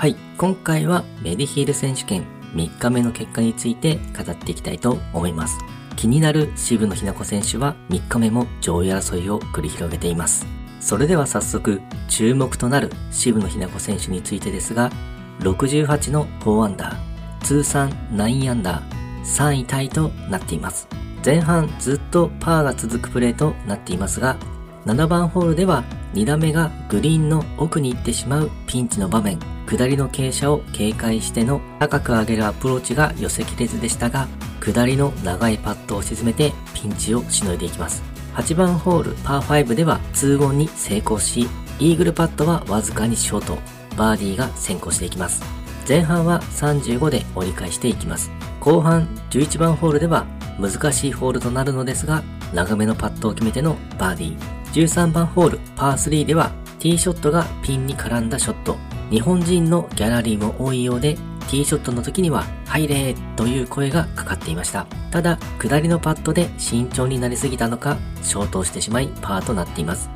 はい、今回はメディヒール選手権3日目の結果について語っていきたいと思います。気になる渋野日向子選手は3日目も上位争いを繰り広げています。それでは早速、注目となる渋野日向子選手についてですが、68の4アンダー、通算9アンダー、3位タイとなっています。前半ずっとパーが続くプレーとなっていますが、7番ホールでは2打目がグリーンの奥に行ってしまうピンチの場面、下りの傾斜を警戒しての高く上げるアプローチが寄せきれずでしたが、下りの長いパットを沈めてピンチをしのいでいきます。8番ホールパー5では2オンに成功し、イーグルパットはわずかにショート、バーディーが先行していきます。前半は35で折り返していきます。後半11番ホールでは難しいホールとなるのですが、長めのパットを決めてのバーディー。13番ホールパー3ではティーショットがピンに絡んだショット。日本人のギャラリーも多いようで、ティーショットの時には入れーという声がかかっていました。ただ、下りのパットで慎重になりすぎたのか、ショートしてしまいパーとなっています。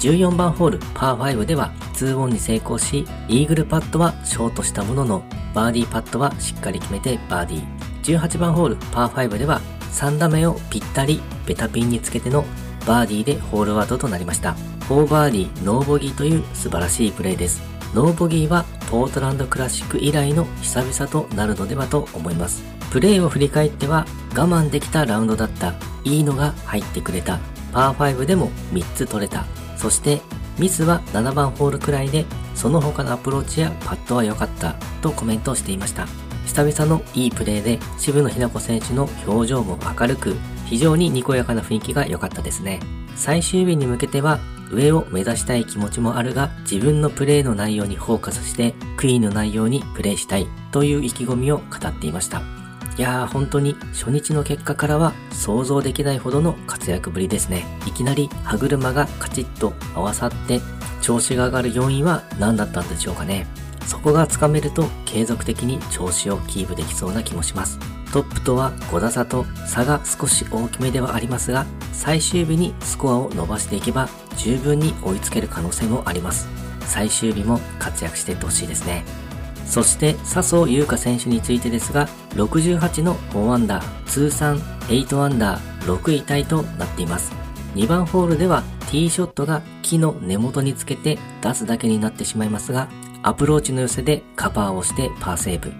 14番ホールパー5では2オンに成功し、イーグルパットはショートしたものの、バーディーパットはしっかり決めてバーディー。18番ホールパー5では3打目をぴったりベタピンにつけてのバーディーでホールアウトとなりました。4バーディー、ノーボギーという素晴らしいプレーです。ノーボギーはポートランドクラシック以来の久々となるのではと思います。プレーを振り返っては我慢できたラウンドだった。いいのが入ってくれた。パー5でも3つ取れた。そしてミスは7番ホールくらいでその他のアプローチやパットは良かったとコメントしていました。久々のいいプレーで渋野日向子選手の表情も明るく非常ににこやかな雰囲気が良かったですね。最終日に向けては上を目指したい気持ちもあるが自分のプレーの内容にフォーカスして悔いのないようにプレーしたいという意気込みを語っていました。いやー本当に初日の結果からは想像できないほどの活躍ぶりですね。いきなり歯車がカチッと合わさって調子が上がる要因は何だったんでしょうかね。そこがつかめると継続的に調子をキープできそうな気もします。トップとは5打差と差が少し大きめではありますが、最終日にスコアを伸ばしていけば十分に追いつける可能性もあります。最終日も活躍していってほしいですね。そして笹生優花選手についてですが、68の4アンダー、通算8アンダー、6位タイとなっています。2番ホールではティーショットが木の根元につけて出すだけになってしまいますが、アプローチの寄せでカバーをしてパーセーブ。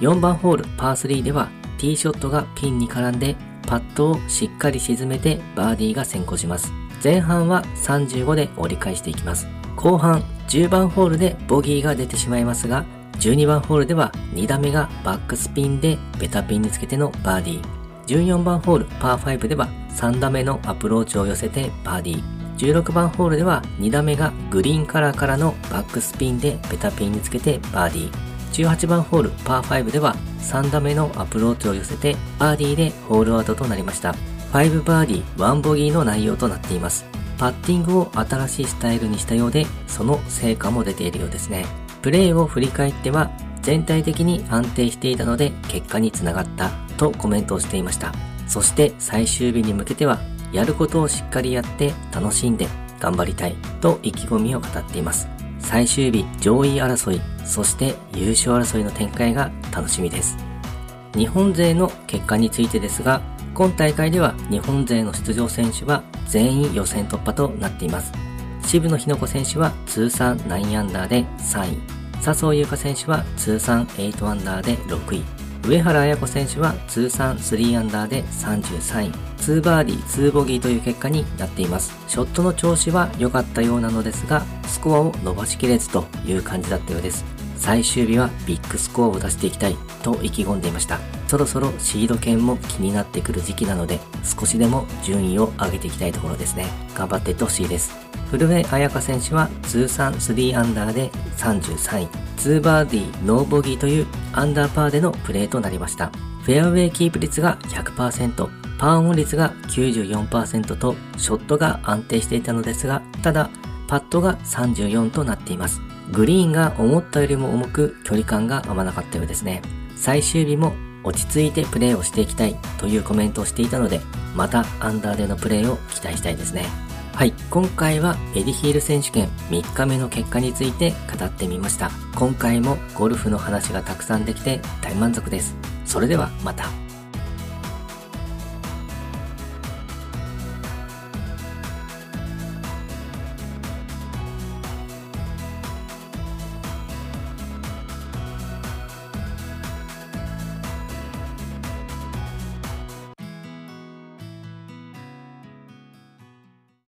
4番ホールパー3ではティーショットがピンに絡んでパットをしっかり沈めてバーディーが先行します。前半は35で折り返していきます。後半10番ホールでボギーが出てしまいますが、12番ホールでは2打目がバックスピンでベタピンにつけてのバーディー。14番ホールパー5では3打目のアプローチを寄せてバーディー。16番ホールでは2打目がグリーンカラーからのバックスピンでベタピンにつけてバーディー。18番ホールパー5では3打目のアプローチを寄せてバーディーでホールアウトとなりました。5バーディー、1ボギーの内容となっています。パッティングを新しいスタイルにしたようで、その成果も出ているようですね。プレーを振り返っては、全体的に安定していたので結果につながったとコメントをしていました。そして最終日に向けては、やることをしっかりやって楽しんで頑張りたいと意気込みを語っています。最終日上位争い、そして優勝争いの展開が楽しみです。日本勢の結果についてですが、今大会では日本勢の出場選手は全員予選突破となっています。渋野日向子選手は通算9アンダーで3位。笹生優花選手は通算8アンダーで6位。上原綾子選手は通算3アンダーで33位。2バーディー、2ボギーという結果になっています。ショットの調子は良かったようなのですが、スコアを伸ばしきれずという感じだったようです。最終日はビッグスコアを出していきたいと意気込んでいました。そろそろシード権も気になってくる時期なので、少しでも順位を上げていきたいところですね。頑張っていってほしいです。古江彩香選手は通算3アンダーで33位。2バーディー、ノーボギーというアンダーパーでのプレーとなりました。フェアウェイキープ率が100%、パーオン率が94%とショットが安定していたのですが、ただパットが34となっています。グリーンが思ったよりも重く距離感が合わなかったようですね。最終日も落ち着いてプレーをしていきたいというコメントをしていたので、またアンダーでのプレーを期待したいですね。はい、今回はメディヒール選手権3日目の結果について語ってみました。今回もゴルフの話がたくさんできて大満足です。それではまた。